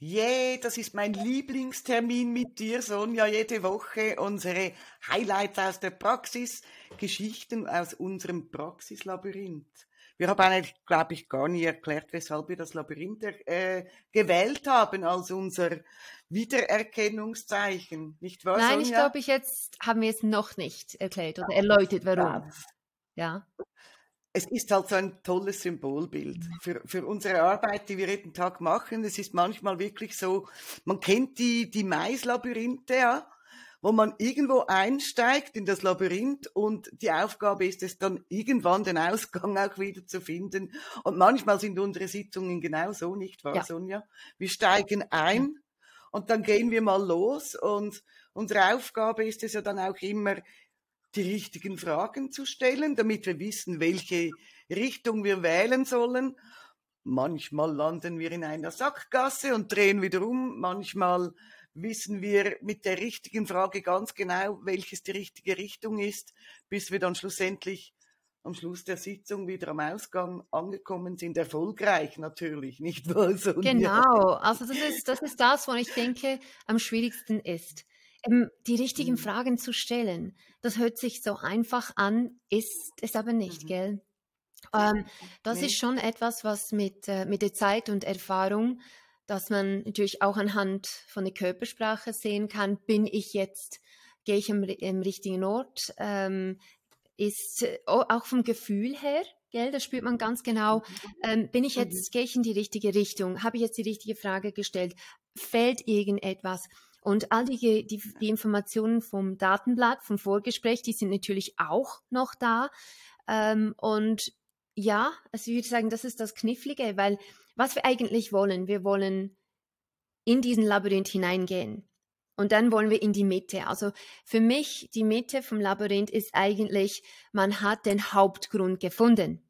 Yeah, das ist mein Lieblingstermin mit dir, Sonja, jede Woche unsere Highlights aus der Praxis, Geschichten aus unserem Praxislabyrinth. Wir haben eigentlich, glaube ich, gar nie erklärt, weshalb wir das Labyrinth äh, gewählt haben als unser Wiedererkennungszeichen, nicht wahr? Nein, Sonja? ich glaube, ich jetzt haben wir es noch nicht erklärt oder erläutert, warum. Ja es ist halt so ein tolles Symbolbild für, für unsere Arbeit, die wir jeden Tag machen. Es ist manchmal wirklich so, man kennt die, die Maislabyrinthe, ja, wo man irgendwo einsteigt in das Labyrinth und die Aufgabe ist es dann irgendwann den Ausgang auch wieder zu finden. Und manchmal sind unsere Sitzungen genau so, nicht wahr, ja. Sonja? Wir steigen ein und dann gehen wir mal los und unsere Aufgabe ist es ja dann auch immer, die richtigen Fragen zu stellen, damit wir wissen, welche Richtung wir wählen sollen. Manchmal landen wir in einer Sackgasse und drehen wieder um. Manchmal wissen wir mit der richtigen Frage ganz genau, welches die richtige Richtung ist, bis wir dann schlussendlich am Schluss der Sitzung wieder am Ausgang angekommen sind. Erfolgreich natürlich, nicht wahr? Genau, also das ist, das ist das, was ich denke am schwierigsten ist die richtigen mhm. Fragen zu stellen. Das hört sich so einfach an, ist es aber nicht, mhm. gell? Ähm, das nee. ist schon etwas, was mit, äh, mit der Zeit und Erfahrung, dass man natürlich auch anhand von der Körpersprache sehen kann, bin ich jetzt, gehe ich am, am richtigen Ort, ähm, ist äh, auch vom Gefühl her, Gell, das spürt man ganz genau. Mhm. Ähm, bin ich jetzt, gehe ich in die richtige Richtung? Habe ich jetzt die richtige Frage gestellt? Fällt irgendetwas? Und all die, die, die Informationen vom Datenblatt, vom Vorgespräch, die sind natürlich auch noch da. Ähm, und ja, also ich würde sagen, das ist das Knifflige, weil was wir eigentlich wollen, wir wollen in diesen Labyrinth hineingehen. Und dann wollen wir in die Mitte. Also für mich, die Mitte vom Labyrinth ist eigentlich, man hat den Hauptgrund gefunden.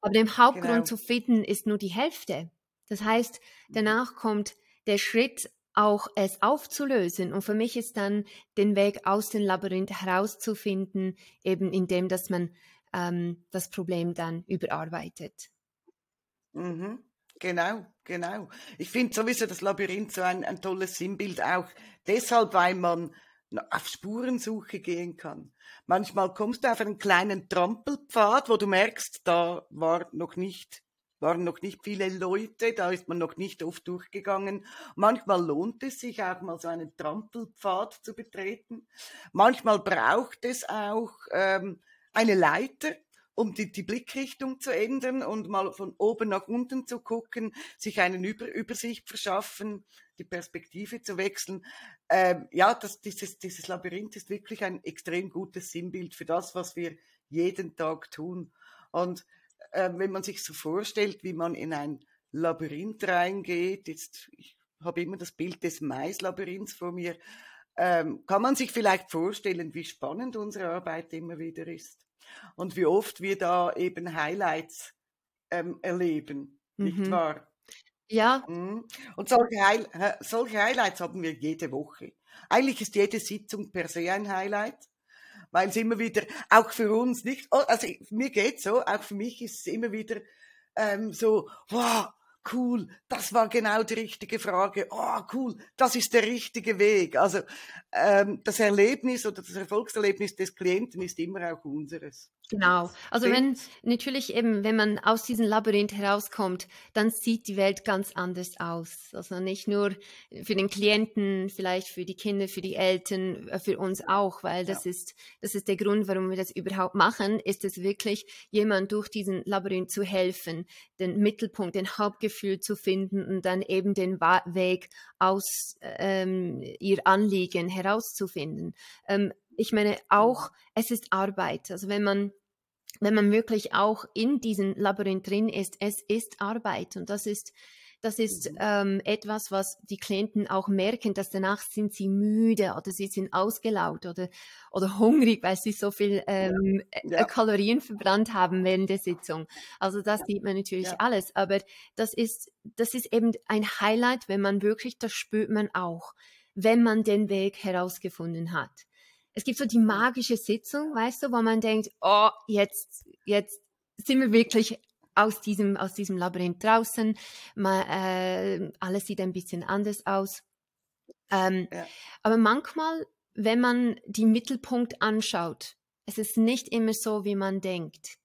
Aber den Hauptgrund genau. zu finden ist nur die Hälfte. Das heißt, danach kommt der Schritt auch es aufzulösen. Und für mich ist dann den Weg aus dem Labyrinth herauszufinden, eben indem, dass man ähm, das Problem dann überarbeitet. Mhm. Genau, genau. Ich finde sowieso das Labyrinth so ein, ein tolles Sinnbild, auch deshalb, weil man auf Spurensuche gehen kann. Manchmal kommst du auf einen kleinen Trampelpfad, wo du merkst, da war noch nicht waren noch nicht viele Leute, da ist man noch nicht oft durchgegangen. Manchmal lohnt es sich auch mal so einen Trampelpfad zu betreten. Manchmal braucht es auch ähm, eine Leiter, um die, die Blickrichtung zu ändern und mal von oben nach unten zu gucken, sich eine Über Übersicht verschaffen, die Perspektive zu wechseln. Ähm, ja, das, dieses, dieses Labyrinth ist wirklich ein extrem gutes Sinnbild für das, was wir jeden Tag tun. Und äh, wenn man sich so vorstellt, wie man in ein Labyrinth reingeht, jetzt, ich habe immer das Bild des Maislabyrinths vor mir, ähm, kann man sich vielleicht vorstellen, wie spannend unsere Arbeit immer wieder ist und wie oft wir da eben Highlights ähm, erleben, mhm. nicht wahr? Ja. Mhm. Und solche, High solche Highlights haben wir jede Woche. Eigentlich ist jede Sitzung per se ein Highlight weil es immer wieder, auch für uns nicht, oh, also mir geht's so, auch für mich ist es immer wieder ähm, so, wow, cool, das war genau die richtige Frage, oh cool, das ist der richtige Weg. Also ähm, das Erlebnis oder das Erfolgserlebnis des Klienten ist immer auch unseres. Genau. Also wenn natürlich eben, wenn man aus diesem Labyrinth herauskommt, dann sieht die Welt ganz anders aus. Also nicht nur für den Klienten, vielleicht für die Kinder, für die Eltern, äh, für uns auch, weil das ja. ist, das ist der Grund, warum wir das überhaupt machen, ist es wirklich, jemand durch diesen Labyrinth zu helfen, den Mittelpunkt, den Hauptgefühl zu finden und dann eben den Weg aus ähm, ihr Anliegen herauszufinden. Ähm, ich meine auch, es ist Arbeit. Also wenn man wenn man wirklich auch in diesem Labyrinth drin ist, es ist Arbeit und das ist das ist mhm. ähm, etwas, was die Klienten auch merken, dass danach sind sie müde oder sie sind ausgelaugt oder, oder hungrig, weil sie so viel ähm, ja. Ja. Kalorien verbrannt haben während der Sitzung. Also das sieht man natürlich ja. alles, aber das ist, das ist eben ein Highlight, wenn man wirklich, das spürt man auch, wenn man den Weg herausgefunden hat es gibt so die magische Sitzung, weißt du, wo man denkt, oh, jetzt, jetzt sind wir wirklich aus diesem, aus diesem Labyrinth draußen. Man, äh, alles sieht ein bisschen anders aus. Ähm, ja. Aber manchmal, wenn man die Mittelpunkt anschaut, es ist nicht immer so, wie man denkt.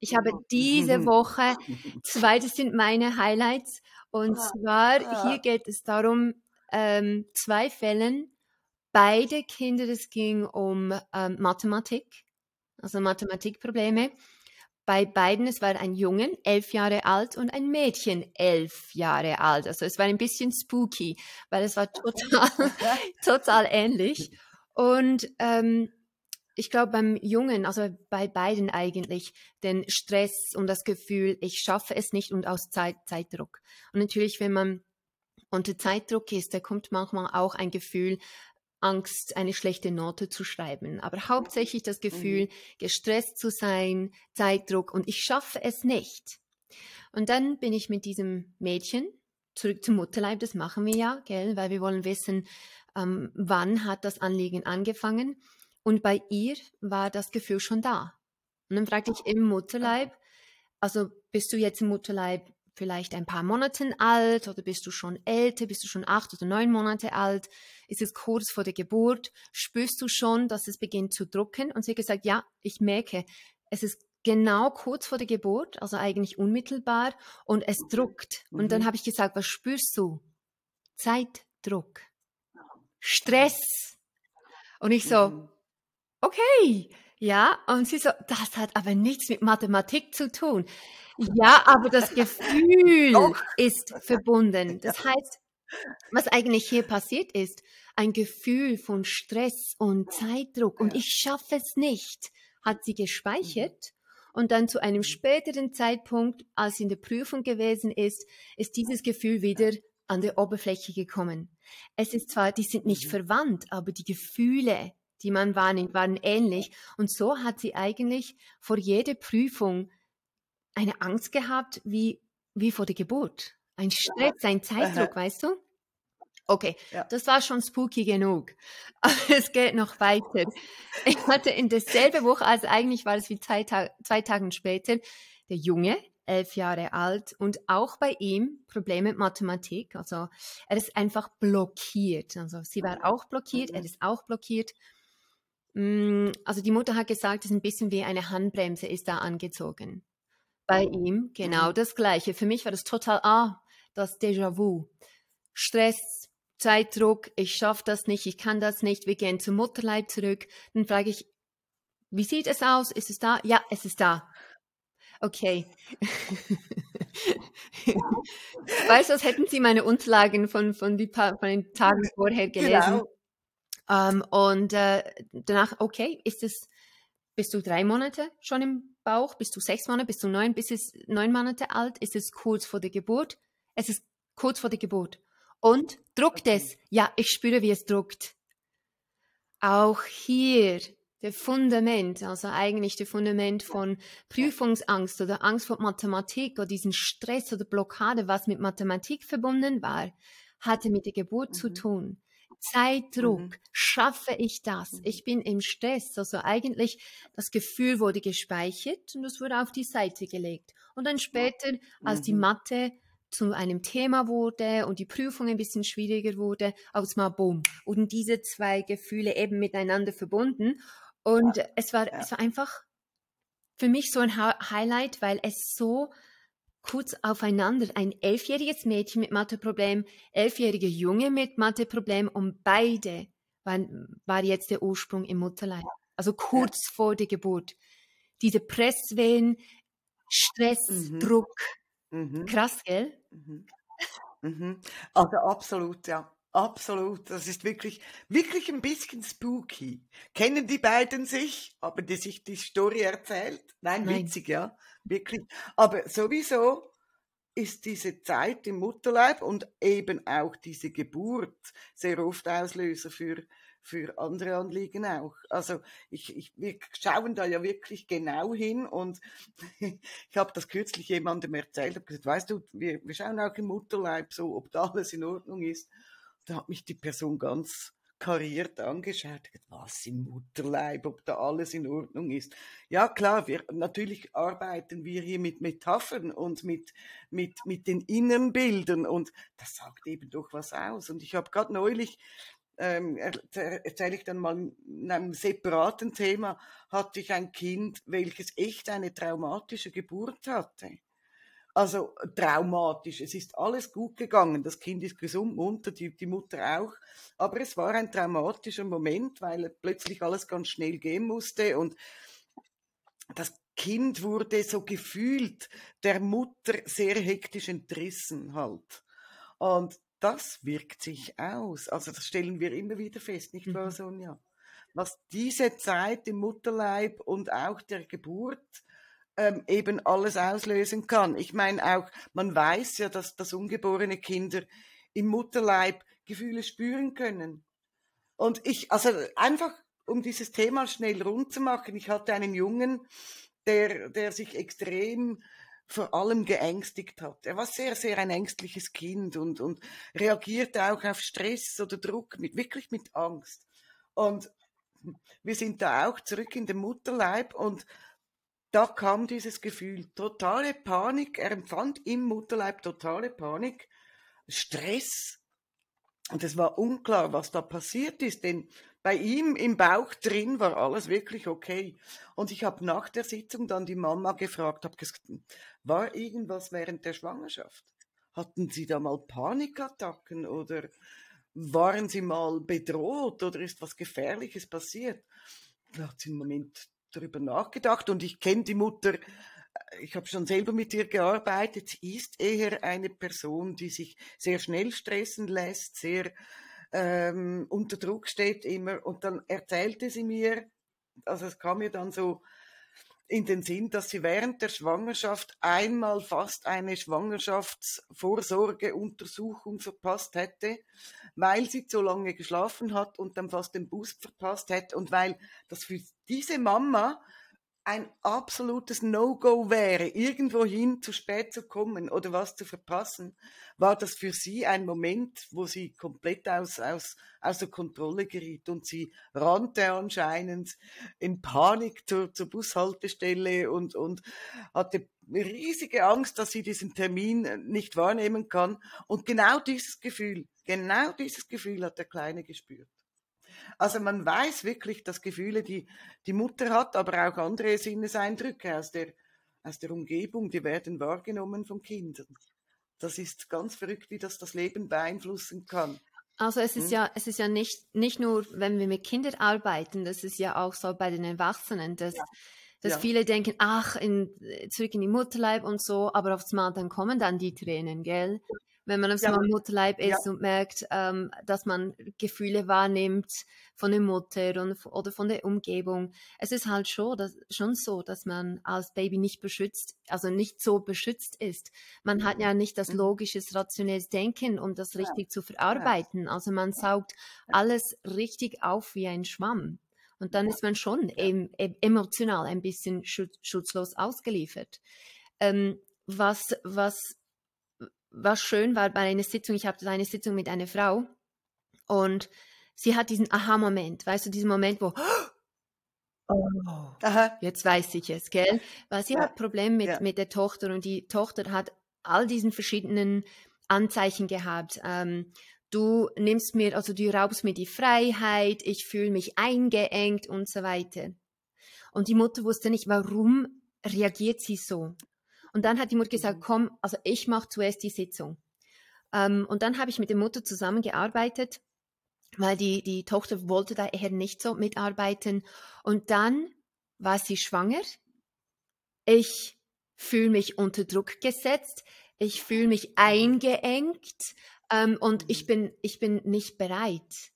Ich habe diese Woche zwei, das sind meine Highlights. Und ah, zwar, hier geht es darum, ähm, zwei Fällen, beide Kinder, es ging um ähm, Mathematik, also Mathematikprobleme. Bei beiden, es war ein Jungen, elf Jahre alt, und ein Mädchen, elf Jahre alt. Also es war ein bisschen spooky, weil es war total, total ähnlich. Und ähm, ich glaube beim Jungen, also bei beiden eigentlich, den Stress und das Gefühl, ich schaffe es nicht und aus Zeit, Zeitdruck. Und natürlich, wenn man unter Zeitdruck ist, da kommt manchmal auch ein Gefühl, Angst, eine schlechte Note zu schreiben. Aber hauptsächlich das Gefühl, mhm. gestresst zu sein, Zeitdruck und ich schaffe es nicht. Und dann bin ich mit diesem Mädchen zurück zum Mutterleib, das machen wir ja, gell, weil wir wollen wissen, ähm, wann hat das Anliegen angefangen. Und bei ihr war das Gefühl schon da. Und dann fragte ich im Mutterleib, also bist du jetzt im Mutterleib vielleicht ein paar Monate alt oder bist du schon älter, bist du schon acht oder neun Monate alt, ist es kurz vor der Geburt, spürst du schon, dass es beginnt zu drucken? Und sie hat gesagt, ja, ich merke, es ist genau kurz vor der Geburt, also eigentlich unmittelbar und es druckt. Und dann mhm. habe ich gesagt, was spürst du? Zeitdruck, Stress. Und ich so, mhm. okay, ja, und sie so, das hat aber nichts mit Mathematik zu tun. Ja, aber das Gefühl ist verbunden. Das heißt, was eigentlich hier passiert ist, ein Gefühl von Stress und Zeitdruck und ich schaffe es nicht, hat sie gespeichert. Und dann zu einem späteren Zeitpunkt, als sie in der Prüfung gewesen ist, ist dieses Gefühl wieder an der Oberfläche gekommen. Es ist zwar, die sind nicht mhm. verwandt, aber die Gefühle, die man wahrnimmt, waren ähnlich. Und so hat sie eigentlich vor jeder Prüfung eine Angst gehabt wie, wie vor der Geburt. Ein Stress, ein Zeitdruck, Aha. weißt du? Okay, ja. das war schon spooky genug. Aber es geht noch weiter. Ich hatte in derselben Woche, also eigentlich war es wie zwei, Tag, zwei Tage später, der Junge, elf Jahre alt, und auch bei ihm Probleme mit Mathematik. Also er ist einfach blockiert. Also sie war auch blockiert, er mhm. ist auch blockiert. Mm, also die Mutter hat gesagt, es ist ein bisschen wie eine Handbremse ist da angezogen bei ihm genau mhm. das Gleiche. Für mich war das total, ah, das Déjà-vu. Stress, Zeitdruck, ich schaffe das nicht, ich kann das nicht, wir gehen zum Mutterleib zurück. Dann frage ich, wie sieht es aus? Ist es da? Ja, es ist da. Okay. weißt du, als hätten Sie meine Unterlagen von, von, die von den Tagen vorher gelesen. Genau. Um, ähm, und äh, danach, okay, ist es, bist du drei Monate schon im Bauch, bist du sechs Monate, bist du neun, bis es neun Monate alt, ist es kurz vor der Geburt. Es ist kurz vor der Geburt. Und druckt es? Ja, ich spüre, wie es druckt. Auch hier der Fundament, also eigentlich der Fundament von Prüfungsangst oder Angst vor Mathematik oder diesen Stress oder Blockade, was mit Mathematik verbunden war, hatte mit der Geburt mhm. zu tun. Zeitdruck, mhm. schaffe ich das? Mhm. Ich bin im Stress. Also eigentlich das Gefühl wurde gespeichert und es wurde auf die Seite gelegt. Und dann später, als die mhm. Mathe zu einem Thema wurde und die Prüfung ein bisschen schwieriger wurde, aus mal boom. Und diese zwei Gefühle eben miteinander verbunden. Und ja. es war, ja. es war einfach für mich so ein Highlight, weil es so kurz aufeinander. Ein elfjähriges Mädchen mit Matheproblem, elfjährige Junge mit Matheproblem und beide waren, war jetzt der Ursprung im Mutterleib. Also kurz ja. vor der Geburt. Diese Presswehen, Stress, mhm. Druck. Mhm. Krass, gell? Mhm. mhm. Also absolut, ja. Absolut. Das ist wirklich, wirklich ein bisschen spooky. Kennen die beiden sich? Haben die sich die Story erzählt? Nein, Nein. witzig, ja wirklich. Aber sowieso ist diese Zeit im Mutterleib und eben auch diese Geburt sehr oft Auslöser für, für andere Anliegen auch. Also ich, ich, wir schauen da ja wirklich genau hin und ich habe das kürzlich jemandem erzählt, habe gesagt, weißt du, wir, wir schauen auch im Mutterleib so, ob da alles in Ordnung ist. Da hat mich die Person ganz kariert angeschaut, was im Mutterleib, ob da alles in Ordnung ist. Ja, klar, wir, natürlich arbeiten wir hier mit Metaphern und mit, mit, mit den inneren Bildern und das sagt eben doch was aus. Und ich habe gerade neulich ähm, erzähle ich dann mal in einem separaten Thema, hatte ich ein Kind, welches echt eine traumatische Geburt hatte. Also traumatisch. Es ist alles gut gegangen. Das Kind ist gesund, munter, die, die Mutter auch. Aber es war ein traumatischer Moment, weil plötzlich alles ganz schnell gehen musste und das Kind wurde so gefühlt der Mutter sehr hektisch entrissen halt. Und das wirkt sich aus. Also das stellen wir immer wieder fest, nicht wahr, mhm. Sonja? Was diese Zeit im Mutterleib und auch der Geburt ähm, eben alles auslösen kann. Ich meine auch, man weiß ja, dass, dass ungeborene Kinder im Mutterleib Gefühle spüren können. Und ich, also einfach, um dieses Thema schnell rund zu machen, ich hatte einen Jungen, der, der sich extrem vor allem geängstigt hat. Er war sehr, sehr ein ängstliches Kind und, und reagierte auch auf Stress oder Druck mit, wirklich mit Angst. Und wir sind da auch zurück in den Mutterleib und da kam dieses Gefühl, totale Panik. Er empfand im Mutterleib totale Panik, Stress. Und es war unklar, was da passiert ist, denn bei ihm im Bauch drin war alles wirklich okay. Und ich habe nach der Sitzung dann die Mama gefragt, habe gesagt, war irgendwas während der Schwangerschaft? Hatten Sie da mal Panikattacken oder waren Sie mal bedroht oder ist was Gefährliches passiert? Da hat sie einen Moment darüber nachgedacht und ich kenne die Mutter, ich habe schon selber mit ihr gearbeitet, sie ist eher eine Person, die sich sehr schnell stressen lässt, sehr ähm, unter Druck steht immer. Und dann erzählte sie mir, also es kam mir dann so in den Sinn, dass sie während der Schwangerschaft einmal fast eine Schwangerschaftsvorsorgeuntersuchung verpasst hätte, weil sie zu lange geschlafen hat und dann fast den Boost verpasst hätte und weil das für diese Mama ein absolutes No-Go wäre, irgendwohin zu spät zu kommen oder was zu verpassen, war das für sie ein Moment, wo sie komplett aus, aus, außer Kontrolle geriet und sie rannte anscheinend in Panik zur, zur Bushaltestelle und, und hatte riesige Angst, dass sie diesen Termin nicht wahrnehmen kann. Und genau dieses Gefühl, genau dieses Gefühl hat der Kleine gespürt. Also man weiß wirklich, dass Gefühle, die die Mutter hat, aber auch andere Sinneseindrücke aus der, aus der Umgebung, die werden wahrgenommen von Kindern. Das ist ganz verrückt, wie das das Leben beeinflussen kann. Also es ist hm? ja, es ist ja nicht, nicht nur, wenn wir mit Kindern arbeiten, das ist ja auch so bei den Erwachsenen, dass, ja. dass ja. viele denken, ach, in, zurück in die Mutterleib und so, aber aufs Mal dann kommen dann die Tränen, gell? Wenn man auf ja. seinem Mutterleib ist ja. und merkt, ähm, dass man Gefühle wahrnimmt von der Mutter und, oder von der Umgebung. Es ist halt schon, dass, schon so, dass man als Baby nicht beschützt, also nicht so beschützt ist. Man hat ja nicht das mhm. logisches, rationelles Denken, um das richtig ja. zu verarbeiten. Also man saugt alles richtig auf wie ein Schwamm. Und dann ist man schon em, em, emotional ein bisschen schutzlos ausgeliefert. Ähm, was, was was schön war bei einer Sitzung, ich hatte eine Sitzung mit einer Frau und sie hat diesen Aha-Moment, weißt du, diesen Moment, wo oh, Aha. jetzt weiß ich es, gell? Weil sie ja. hat Probleme mit, ja. mit der Tochter und die Tochter hat all diesen verschiedenen Anzeichen gehabt. Ähm, du nimmst mir, also du raubst mir die Freiheit, ich fühle mich eingeengt und so weiter. Und die Mutter wusste nicht, warum reagiert sie so. Und dann hat die Mutter gesagt, mhm. komm, also ich mache zuerst die Sitzung. Ähm, und dann habe ich mit der Mutter zusammengearbeitet, weil die, die Tochter wollte da eher nicht so mitarbeiten. Und dann war sie schwanger. Ich fühle mich unter Druck gesetzt. Ich fühle mich mhm. eingeengt ähm, und ich mhm. bin, ich bin nicht bereit.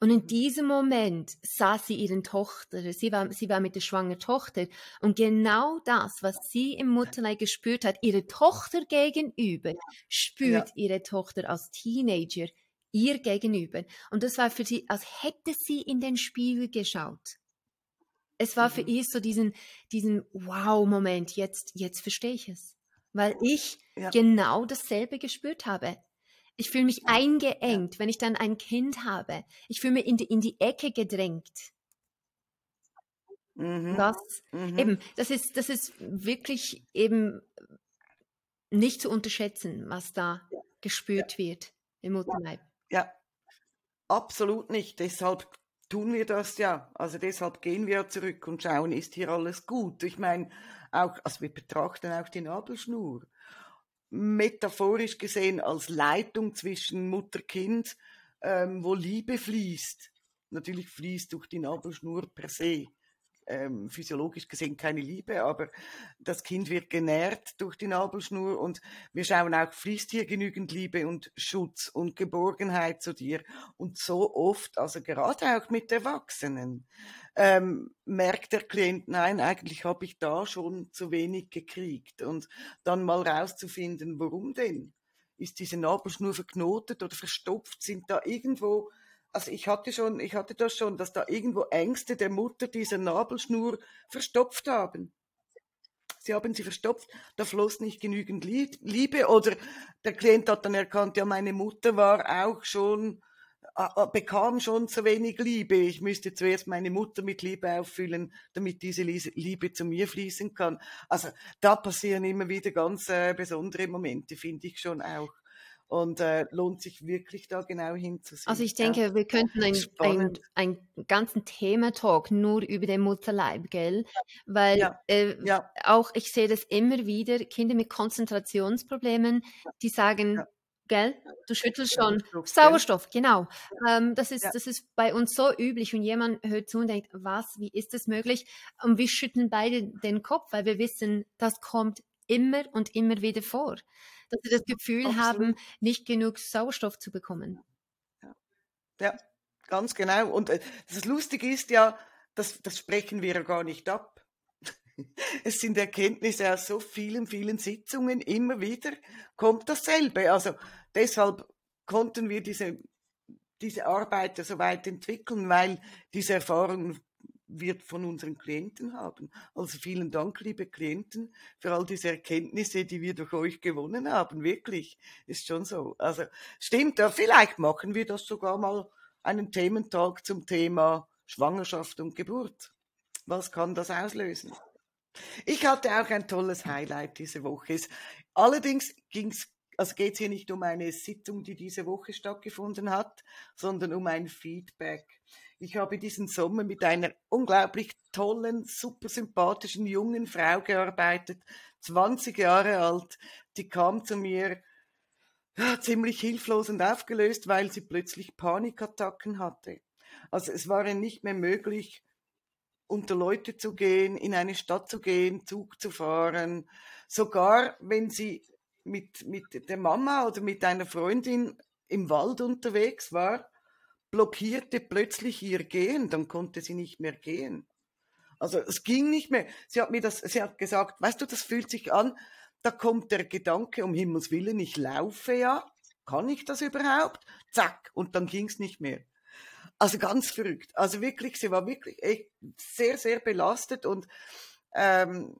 Und in diesem Moment sah sie ihren Tochter, sie war, sie war mit der schwangeren Tochter. Und genau das, was sie im Mutterleib gespürt hat, ihre Tochter gegenüber, spürt ja. ihre Tochter als Teenager ihr gegenüber. Und das war für sie, als hätte sie in den Spiegel geschaut. Es war mhm. für ihr so diesen, diesen Wow-Moment, jetzt, jetzt verstehe ich es. Weil ich ja. genau dasselbe gespürt habe. Ich fühle mich eingeengt, ja. wenn ich dann ein Kind habe. Ich fühle mich in die, in die Ecke gedrängt. Mhm. Das, mhm. eben, das ist, das ist wirklich eben nicht zu unterschätzen, was da gespürt ja. wird im Mutterleib. Ja, absolut nicht. Deshalb tun wir das ja. Also deshalb gehen wir zurück und schauen, ist hier alles gut. Ich meine, auch, also wir betrachten auch die Nabelschnur. Metaphorisch gesehen als Leitung zwischen Mutter-Kind, ähm, wo Liebe fließt. Natürlich fließt durch die Nabelschnur per se ähm, physiologisch gesehen keine Liebe, aber das Kind wird genährt durch die Nabelschnur und wir schauen auch, fließt hier genügend Liebe und Schutz und Geborgenheit zu dir. Und so oft, also gerade auch mit Erwachsenen, ähm, merkt der Klient, nein, eigentlich habe ich da schon zu wenig gekriegt. Und dann mal rauszufinden, warum denn? Ist diese Nabelschnur verknotet oder verstopft? Sind da irgendwo also ich hatte schon, ich hatte das schon, dass da irgendwo Ängste der Mutter diese Nabelschnur verstopft haben. Sie haben sie verstopft, da floss nicht genügend Liebe oder der Klient hat dann erkannt, ja, meine Mutter war auch schon, bekam schon zu wenig Liebe. Ich müsste zuerst meine Mutter mit Liebe auffüllen, damit diese Liebe zu mir fließen kann. Also da passieren immer wieder ganz äh, besondere Momente, finde ich schon auch und äh, lohnt sich wirklich da genau hinzusehen. Also ich denke, ja. wir könnten einen ein ganzen Thematalk nur über den Mutterleib, gell? Weil ja. Äh, ja. auch ich sehe das immer wieder, Kinder mit Konzentrationsproblemen, die sagen, gell, du schüttelst schon Sauerstoff, Sauerstoff genau. Ähm, das, ist, das ist bei uns so üblich und jemand hört zu und denkt, was, wie ist das möglich? Und wir schütteln beide den Kopf, weil wir wissen, das kommt immer und immer wieder vor dass sie das Gefühl Absolut. haben, nicht genug Sauerstoff zu bekommen. Ja, ja ganz genau. Und äh, das Lustige ist ja, das, das sprechen wir ja gar nicht ab. Es sind Erkenntnisse aus so vielen, vielen Sitzungen, immer wieder kommt dasselbe. Also deshalb konnten wir diese, diese Arbeit so weit entwickeln, weil diese Erfahrungen wird von unseren Klienten haben. Also vielen Dank, liebe Klienten, für all diese Erkenntnisse, die wir durch euch gewonnen haben. Wirklich, ist schon so. Also stimmt, ja, vielleicht machen wir das sogar mal einen Thementag zum Thema Schwangerschaft und Geburt. Was kann das auslösen? Ich hatte auch ein tolles Highlight diese Woche. Allerdings ging's also geht es hier nicht um eine Sitzung, die diese Woche stattgefunden hat, sondern um ein Feedback. Ich habe diesen Sommer mit einer unglaublich tollen, super sympathischen jungen Frau gearbeitet, 20 Jahre alt. Die kam zu mir ja, ziemlich hilflos und aufgelöst, weil sie plötzlich Panikattacken hatte. Also es war ihr nicht mehr möglich, unter Leute zu gehen, in eine Stadt zu gehen, Zug zu fahren. Sogar wenn sie mit, mit der Mama oder mit einer Freundin im Wald unterwegs war, blockierte plötzlich ihr Gehen, dann konnte sie nicht mehr gehen. Also es ging nicht mehr. Sie hat mir das, sie hat gesagt, weißt du, das fühlt sich an, da kommt der Gedanke, um Himmels Willen, ich laufe ja, kann ich das überhaupt? Zack, und dann ging es nicht mehr. Also ganz verrückt. Also wirklich, sie war wirklich echt sehr, sehr belastet und ähm,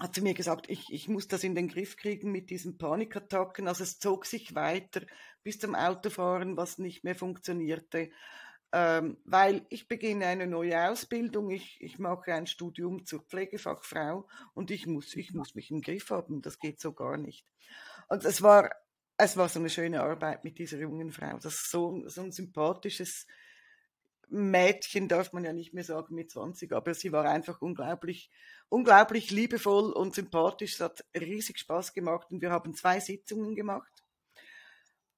hat sie mir gesagt, ich, ich muss das in den Griff kriegen mit diesen Panikattacken. Also es zog sich weiter bis zum Autofahren, was nicht mehr funktionierte. Ähm, weil ich beginne eine neue Ausbildung, ich, ich mache ein Studium zur Pflegefachfrau und ich muss, ich muss mich im Griff haben, das geht so gar nicht. Und es war, es war so eine schöne Arbeit mit dieser jungen Frau. Das ist so, so ein sympathisches Mädchen, darf man ja nicht mehr sagen mit 20, aber sie war einfach unglaublich unglaublich liebevoll und sympathisch. Es hat riesig Spaß gemacht und wir haben zwei Sitzungen gemacht.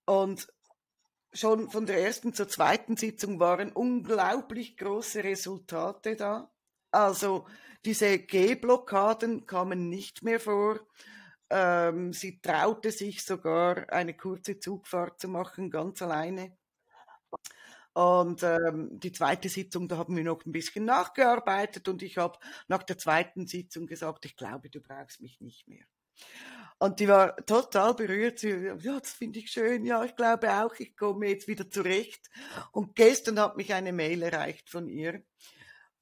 Und schon von der ersten zur zweiten Sitzung waren unglaublich große Resultate da. Also diese G-Blockaden kamen nicht mehr vor. Ähm, sie traute sich sogar eine kurze Zugfahrt zu machen, ganz alleine. Und ähm, die zweite Sitzung, da haben wir noch ein bisschen nachgearbeitet und ich habe nach der zweiten Sitzung gesagt, ich glaube, du brauchst mich nicht mehr. Und die war total berührt. Sie, ja, das finde ich schön. Ja, ich glaube auch, ich komme jetzt wieder zurecht. Und gestern hat mich eine Mail erreicht von ihr,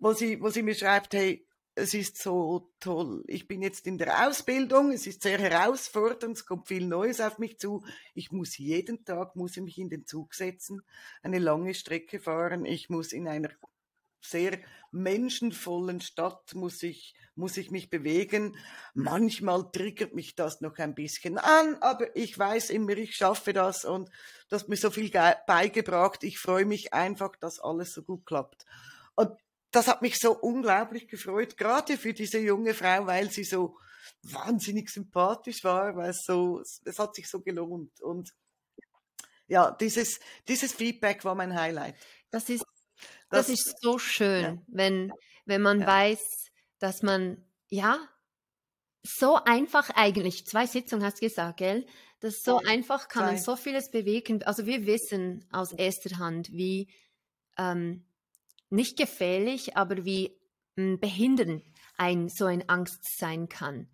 wo sie, wo sie mir schreibt, hey, es ist so toll. Ich bin jetzt in der Ausbildung, es ist sehr herausfordernd, es kommt viel Neues auf mich zu. Ich muss jeden Tag, muss ich mich in den Zug setzen, eine lange Strecke fahren. Ich muss in einer sehr menschenvollen Stadt muss ich, muss ich mich bewegen. Manchmal triggert mich das noch ein bisschen an, aber ich weiß immer, ich schaffe das und das hat mir so viel beigebracht. Ich freue mich einfach, dass alles so gut klappt. Und das hat mich so unglaublich gefreut, gerade für diese junge Frau, weil sie so wahnsinnig sympathisch war, weil es so, es hat sich so gelohnt. Und ja, dieses, dieses Feedback war mein Highlight. Das ist, das, das ist so schön, ja. wenn, wenn man ja. weiß, dass man, ja, so einfach eigentlich, zwei Sitzungen hast du gesagt, gell? Das so ja. einfach kann man so vieles bewegen. Also wir wissen aus erster Hand, wie ähm, nicht gefährlich, aber wie hm, behindernd ein, so ein Angst sein kann.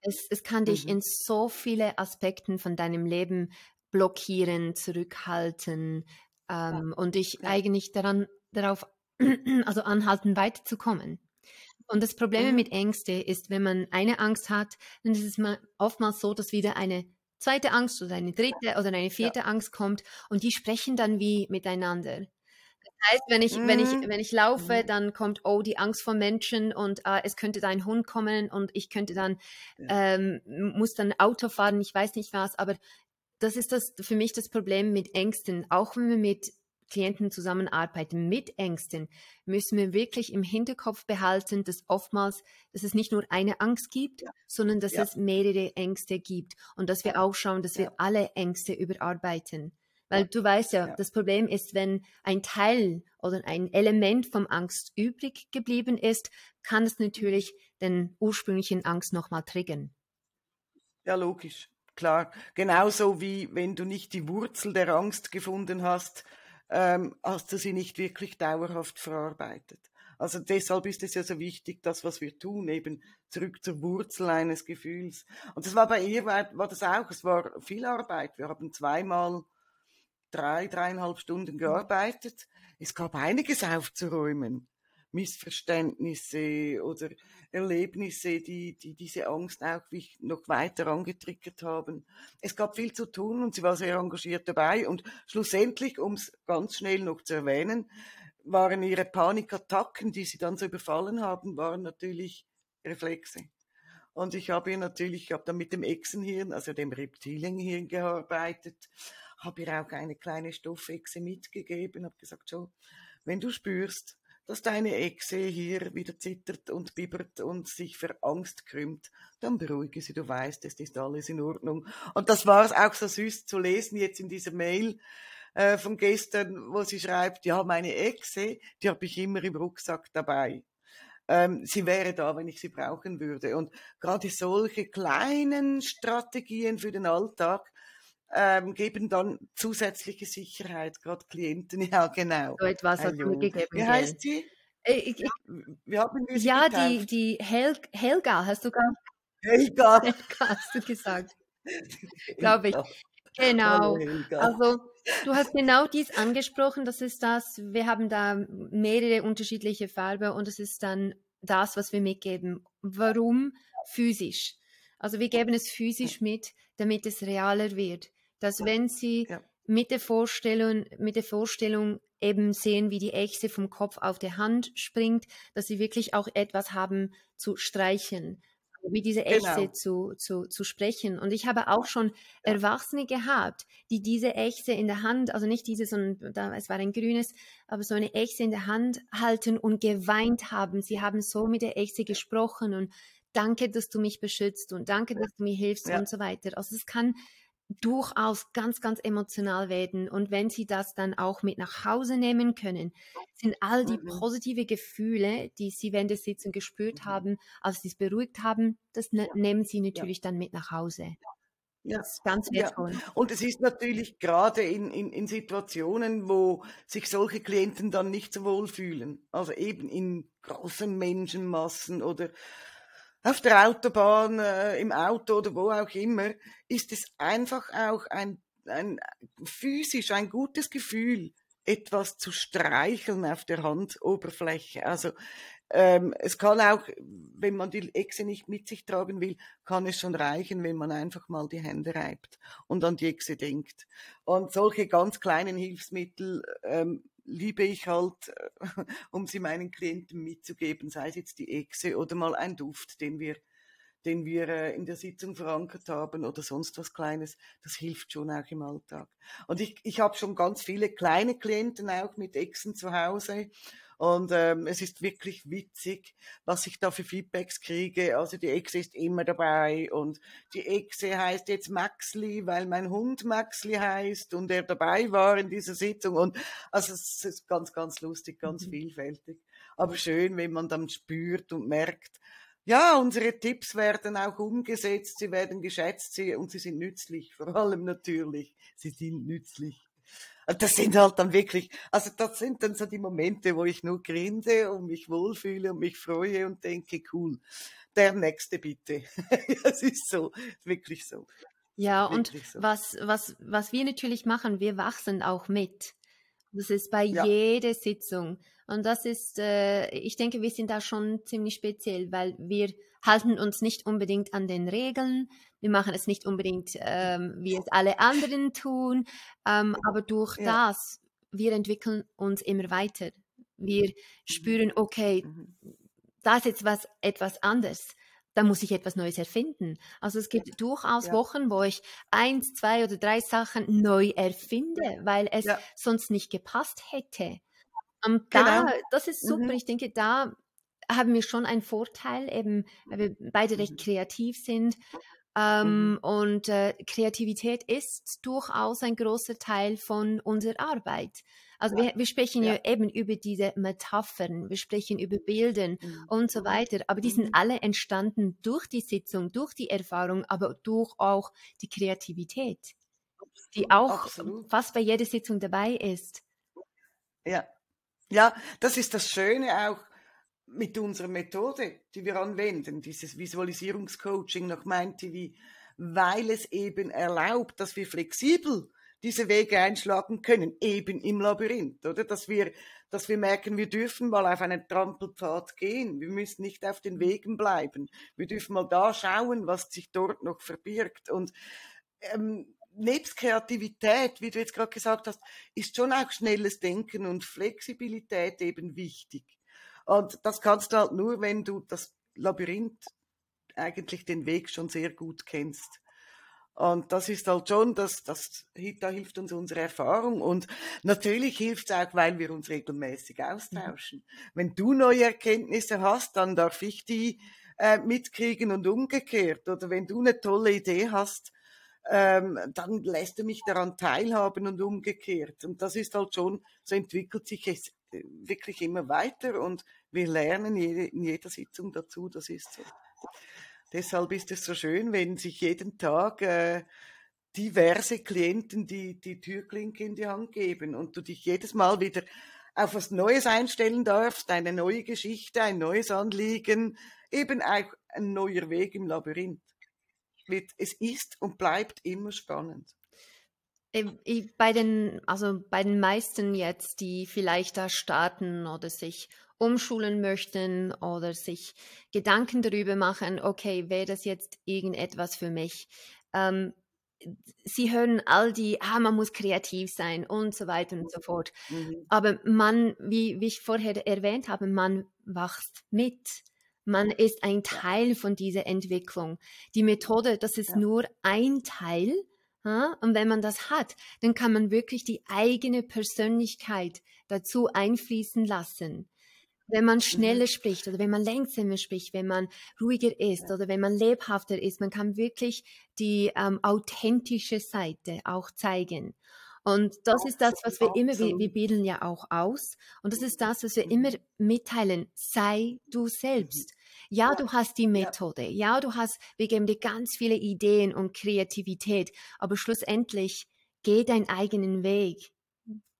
Es, es kann dich mhm. in so viele Aspekten von deinem Leben blockieren, zurückhalten ähm, ja. und dich ja. eigentlich daran, darauf also anhalten, weiterzukommen. Und das Problem mhm. mit Ängste ist, wenn man eine Angst hat, dann ist es mal oftmals so, dass wieder eine zweite Angst oder eine dritte oder eine vierte ja. Angst kommt und die sprechen dann wie miteinander heißt, wenn ich, mhm. wenn ich, wenn ich laufe, mhm. dann kommt, oh, die Angst vor Menschen und äh, es könnte dein Hund kommen und ich könnte dann, ähm, muss dann Auto fahren, ich weiß nicht was, aber das ist das für mich das Problem mit Ängsten. Auch wenn wir mit Klienten zusammenarbeiten mit Ängsten, müssen wir wirklich im Hinterkopf behalten, dass oftmals, dass es nicht nur eine Angst gibt, ja. sondern dass ja. es mehrere Ängste gibt und dass wir auch schauen, dass wir alle Ängste überarbeiten. Weil du weißt ja, ja, das Problem ist, wenn ein Teil oder ein Element vom Angst übrig geblieben ist, kann es natürlich den ursprünglichen Angst nochmal triggern. Ja, logisch, klar. Genauso wie wenn du nicht die Wurzel der Angst gefunden hast, ähm, hast du sie nicht wirklich dauerhaft verarbeitet. Also deshalb ist es ja so wichtig, das, was wir tun, eben zurück zur Wurzel eines Gefühls. Und das war bei ihr, war, war das auch, es war viel Arbeit. Wir haben zweimal drei, dreieinhalb Stunden gearbeitet. Es gab einiges aufzuräumen. Missverständnisse oder Erlebnisse, die, die diese Angst auch noch weiter angetriggert haben. Es gab viel zu tun und sie war sehr engagiert dabei und schlussendlich, um es ganz schnell noch zu erwähnen, waren ihre Panikattacken, die sie dann so überfallen haben, waren natürlich Reflexe. Und ich habe ihr natürlich, ich habe dann mit dem Echsenhirn, also dem Reptilienhirn gearbeitet habe ihr auch eine kleine Stoffechse mitgegeben, habe gesagt, so, wenn du spürst, dass deine Echse hier wieder zittert und bibbert und sich für Angst krümmt, dann beruhige sie, du weißt, es ist alles in Ordnung. Und das war es auch so süß zu lesen jetzt in dieser Mail äh, von gestern, wo sie schreibt, ja, meine Echse, die habe ich immer im Rucksack dabei. Ähm, sie wäre da, wenn ich sie brauchen würde. Und gerade solche kleinen Strategien für den Alltag, ähm, geben dann zusätzliche Sicherheit, gerade Klienten, ja genau. So etwas hat mir gegeben. Wie heißt sie? Äh, ich, ich, wir haben ja, die, die Hel Helga, hast du gesagt? Helga. Helga hast du gesagt. Glaube ich. Genau. Also du hast genau dies angesprochen, das ist das, wir haben da mehrere unterschiedliche Farben und es ist dann das, was wir mitgeben. Warum? Physisch. Also wir geben es physisch mit, damit es realer wird dass wenn sie ja. mit der Vorstellung, mit der Vorstellung eben sehen, wie die Echse vom Kopf auf die Hand springt, dass sie wirklich auch etwas haben zu streichen, wie diese Echse genau. zu, zu, zu sprechen. Und ich habe auch schon ja. Erwachsene gehabt, die diese Echse in der Hand, also nicht diese, sondern es war ein grünes, aber so eine Echse in der Hand halten und geweint haben. Sie haben so mit der Echse gesprochen und danke, dass du mich beschützt und danke, dass du mir hilfst ja. und so weiter. Also es kann durchaus ganz, ganz emotional werden. Und wenn sie das dann auch mit nach Hause nehmen können, sind all die mhm. positive Gefühle, die sie während der Sitzung gespürt mhm. haben, als sie es beruhigt haben, das ne nehmen sie natürlich ja. dann mit nach Hause. Ja, das ist ganz wertvoll. Ja. Und es ist natürlich gerade in, in, in Situationen, wo sich solche Klienten dann nicht so wohl fühlen, also eben in großen Menschenmassen oder auf der Autobahn, äh, im Auto oder wo auch immer, ist es einfach auch ein, ein physisch ein gutes Gefühl, etwas zu streicheln auf der Handoberfläche. Also ähm, es kann auch, wenn man die Echse nicht mit sich tragen will, kann es schon reichen, wenn man einfach mal die Hände reibt und an die Echse denkt. Und solche ganz kleinen Hilfsmittel ähm, liebe ich halt, äh, um sie meinen Klienten mitzugeben, sei es jetzt die Echse oder mal ein Duft, den wir den wir äh, in der Sitzung verankert haben oder sonst was Kleines, das hilft schon auch im Alltag. Und ich, ich habe schon ganz viele kleine Klienten auch mit Echsen zu Hause. Und ähm, es ist wirklich witzig, was ich da für Feedbacks kriege. Also die Echse ist immer dabei und die Echse heißt jetzt Maxli, weil mein Hund Maxli heißt und er dabei war in dieser Sitzung. Und also es ist ganz, ganz lustig, ganz mhm. vielfältig. Aber schön, wenn man dann spürt und merkt, ja, unsere Tipps werden auch umgesetzt, sie werden geschätzt sie, und sie sind nützlich, vor allem natürlich, sie sind nützlich. Das sind halt dann wirklich, also das sind dann so die Momente, wo ich nur grinse und mich wohlfühle und mich freue und denke, cool, der nächste bitte. Es ist so, wirklich so. Ja, wirklich und so. was, was, was wir natürlich machen, wir wachsen auch mit. Das ist bei ja. jeder Sitzung. Und das ist, äh, ich denke, wir sind da schon ziemlich speziell, weil wir halten uns nicht unbedingt an den Regeln. Wir machen es nicht unbedingt, ähm, wie es alle anderen tun. Ähm, aber durch ja. das, wir entwickeln uns immer weiter. Wir mhm. spüren, okay, mhm. da ist jetzt was, etwas anderes da muss ich etwas Neues erfinden. Also es gibt ja. durchaus ja. Wochen, wo ich eins, zwei oder drei Sachen neu erfinde, weil es sonst nicht gepasst hätte. Und da, genau. das ist super. Mhm. Ich denke, da haben wir schon einen Vorteil, eben, weil wir beide recht mhm. kreativ sind. Ähm, mhm. Und äh, Kreativität ist durchaus ein großer Teil von unserer Arbeit. Also ja. wir, wir, sprechen ja. ja. eben über diese Metaphern, wir sprechen über Bildern mhm. und so weiter, aber die sind mhm. alle entstanden durch die Sitzung, durch die Erfahrung, aber durch auch die Kreativität, die auch Absolut. fast bei jeder Sitzung dabei ist. Ja, ja, das ist das Schöne auch mit unserer Methode, die wir anwenden, dieses Visualisierungscoaching nach MindTV, weil es eben erlaubt, dass wir flexibel diese Wege einschlagen können, eben im Labyrinth, oder? Dass wir, dass wir merken, wir dürfen mal auf einen Trampelpfad gehen. Wir müssen nicht auf den Wegen bleiben. Wir dürfen mal da schauen, was sich dort noch verbirgt. Und ähm, nebst Kreativität, wie du jetzt gerade gesagt hast, ist schon auch schnelles Denken und Flexibilität eben wichtig. Und das kannst du halt nur, wenn du das Labyrinth eigentlich den Weg schon sehr gut kennst. Und das ist halt schon, das, das, da hilft uns unsere Erfahrung. Und natürlich hilft es auch, weil wir uns regelmäßig austauschen. Mhm. Wenn du neue Erkenntnisse hast, dann darf ich die äh, mitkriegen und umgekehrt. Oder wenn du eine tolle Idee hast, ähm, dann lässt du mich daran teilhaben und umgekehrt. Und das ist halt schon, so entwickelt sich es äh, wirklich immer weiter und wir lernen jede, in jeder Sitzung dazu, das ist so. Deshalb ist es so schön, wenn sich jeden Tag äh, diverse Klienten die, die Türklinke in die Hand geben und du dich jedes Mal wieder auf was Neues einstellen darfst, eine neue Geschichte, ein neues Anliegen, eben auch ein neuer Weg im Labyrinth. Es ist und bleibt immer spannend. Ähm, bei den, also bei den meisten jetzt, die vielleicht da starten oder sich umschulen möchten oder sich Gedanken darüber machen, okay, wäre das jetzt irgendetwas für mich? Ähm, sie hören all die, ah, man muss kreativ sein und so weiter und so fort. Mhm. Aber man, wie, wie ich vorher erwähnt habe, man wächst mit. Man ist ein Teil von dieser Entwicklung. Die Methode, das ist ja. nur ein Teil. Ja? Und wenn man das hat, dann kann man wirklich die eigene Persönlichkeit dazu einfließen lassen wenn man mhm. schneller spricht oder wenn man langsamer spricht, wenn man ruhiger ist oder wenn man lebhafter ist, man kann wirklich die ähm, authentische Seite auch zeigen. Und das ist das, was wir immer, wir, wir bilden ja auch aus. Und das ist das, was wir immer mitteilen. Sei du selbst. Mhm. Ja, du hast die Methode. Ja, du hast, wir geben dir ganz viele Ideen und Kreativität. Aber schlussendlich geh deinen eigenen Weg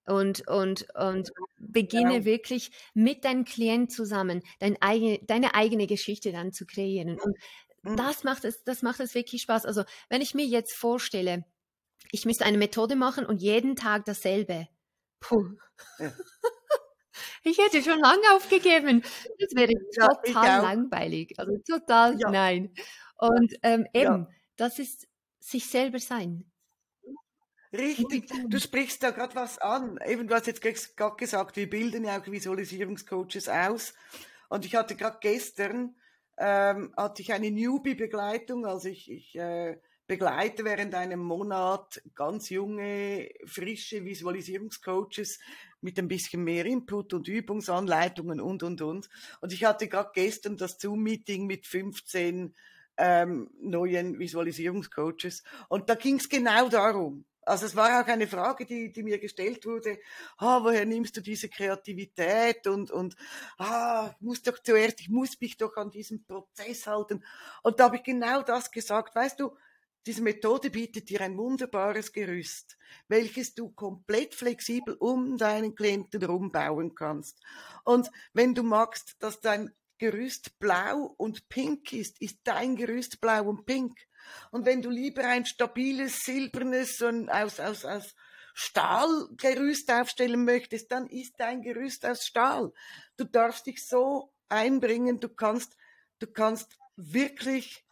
und, und, und beginne ja. wirklich mit deinem Klient zusammen dein eigene, deine eigene Geschichte dann zu kreieren. Und mhm. das macht es, das macht es wirklich Spaß. Also, wenn ich mir jetzt vorstelle, ich müsste eine Methode machen und jeden Tag dasselbe. Puh. Ja. Ich hätte schon lange aufgegeben. Das wäre Ja, total langweilig. Also total nein. Und ähm, eben, das ist sich selber sein. Richtig, du sprichst da gerade was an. Eben, du hast jetzt gerade gesagt, wir bilden ja auch Visualisierungscoaches aus. Und ich hatte gerade gestern, ähm, hatte ich eine Newbie-Begleitung, also ich, ich äh, begleite während einem Monat ganz junge, frische Visualisierungscoaches mit ein bisschen mehr Input und Übungsanleitungen und, und, und. Und ich hatte gerade gestern das Zoom-Meeting mit 15 ähm, neuen Visualisierungscoaches. Und da ging es genau darum. Also es war auch eine Frage, die, die mir gestellt wurde, ah, woher nimmst du diese Kreativität und, und ah, ich muss doch zuerst, ich muss mich doch an diesen Prozess halten. Und da habe ich genau das gesagt, weißt du, diese Methode bietet dir ein wunderbares Gerüst, welches du komplett flexibel um deinen Klienten herum bauen kannst. Und wenn du magst, dass dein Gerüst blau und pink ist, ist dein Gerüst blau und pink. Und wenn du lieber ein stabiles, silbernes, ein aus, aus, aus Stahlgerüst aufstellen möchtest, dann ist dein Gerüst aus Stahl. Du darfst dich so einbringen, du kannst, du kannst wirklich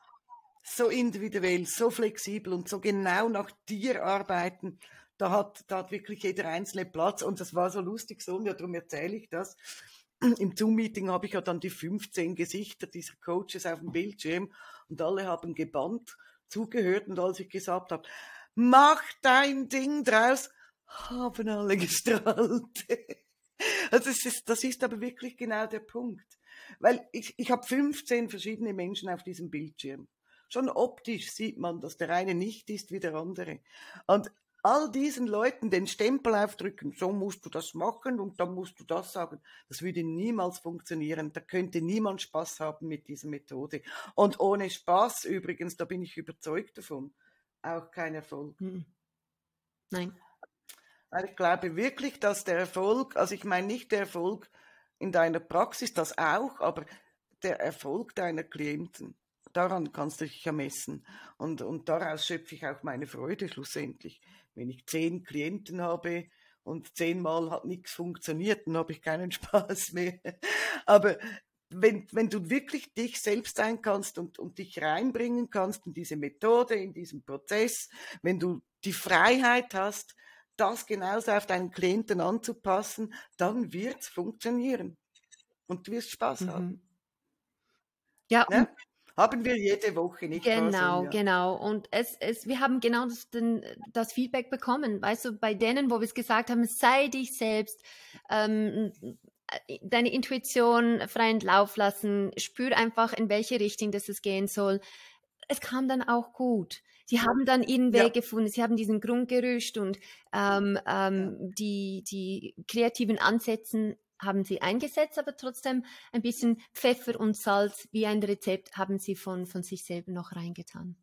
so individuell, so flexibel und so genau nach dir arbeiten. Da hat, da hat wirklich jeder einzelne Platz und das war so lustig so, und ja, darum erzähle ich das. Im Zoom-Meeting habe ich ja dann die 15 Gesichter dieser Coaches auf dem Bildschirm und alle haben gebannt zugehört und als ich gesagt habe, mach dein Ding draus, haben alle gestrahlt. Also das ist, das ist aber wirklich genau der Punkt. Weil ich, ich habe 15 verschiedene Menschen auf diesem Bildschirm. Schon optisch sieht man, dass der eine nicht ist wie der andere. Und all diesen Leuten den Stempel aufdrücken, so musst du das machen und dann musst du das sagen, das würde niemals funktionieren. Da könnte niemand Spaß haben mit dieser Methode. Und ohne Spaß übrigens, da bin ich überzeugt davon, auch kein Erfolg. Mhm. Nein. Weil ich glaube wirklich, dass der Erfolg, also ich meine nicht der Erfolg in deiner Praxis, das auch, aber der Erfolg deiner Klienten, daran kannst du dich ja messen. Und, und daraus schöpfe ich auch meine Freude schlussendlich. Wenn ich zehn Klienten habe und zehnmal hat nichts funktioniert, dann habe ich keinen Spaß mehr. Aber wenn, wenn du wirklich dich selbst sein kannst und, und dich reinbringen kannst in diese Methode, in diesen Prozess, wenn du die Freiheit hast, das genauso auf deinen Klienten anzupassen, dann wird es funktionieren. Und du wirst Spaß Mhm. haben. Ja, Ne? Haben wir jede Woche, nicht Genau, Sonja? genau. Und es, es, wir haben genau das, den, das Feedback bekommen. Weißt du, bei denen, wo wir es gesagt haben, sei dich selbst, ähm, deine Intuition freien Lauf lassen, spür einfach, in welche Richtung das es gehen soll. Es kam dann auch gut. Sie haben dann ihren Ja. Weg gefunden, sie haben diesen Grundgerüst und ähm, ähm, die, die kreativen Ansätzen haben sie eingesetzt, aber trotzdem ein bisschen Pfeffer und Salz wie ein Rezept haben sie von, von sich selber noch reingetan.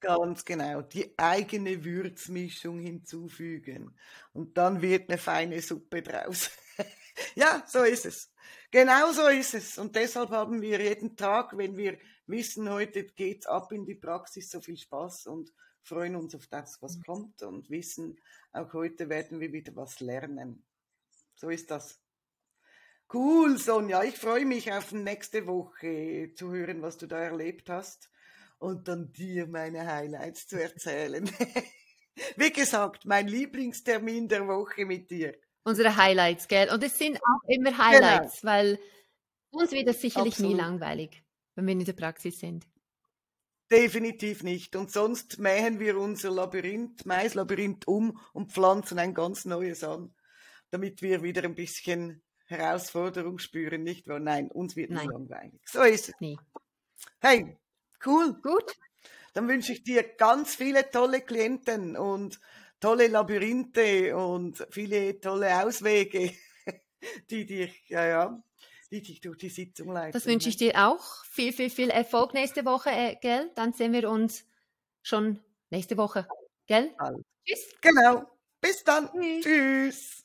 Ganz genau, die eigene Würzmischung hinzufügen. Und dann wird eine feine Suppe draus. ja, so ist es. Genau so ist es. Und deshalb haben wir jeden Tag, wenn wir wissen, heute geht's ab in die Praxis, so viel Spaß und freuen uns auf das, was kommt und wissen, auch heute werden wir wieder was lernen. So ist das. Cool, Sonja. Ich freue mich auf nächste Woche zu hören, was du da erlebt hast und dann dir meine Highlights zu erzählen. Wie gesagt, mein Lieblingstermin der Woche mit dir. Unsere Highlights, gell? Und es sind auch immer Highlights, weil uns wird es sicherlich nie Absolut. langweilig, wenn wir in der Praxis sind. Definitiv nicht. Und sonst mähen wir unser Labyrinth, Maislabyrinth um und pflanzen ein ganz neues an, damit wir wieder ein bisschen Herausforderung spüren, nicht wahr? Nein, uns wird nicht langweilig. So ist es. Nie. Hey, cool. Gut, Dann wünsche ich dir ganz viele tolle Klienten und tolle Labyrinthe und viele tolle Auswege, die dich, ja, ja, die dich durch die Sitzung leiten. das wünsche ich dir auch. Viel, viel, viel Erfolg nächste Woche, äh, gell? Dann sehen wir uns schon nächste Woche, gell? Also, Tschüss. Genau. Bis dann. Tschüss. Tschüss.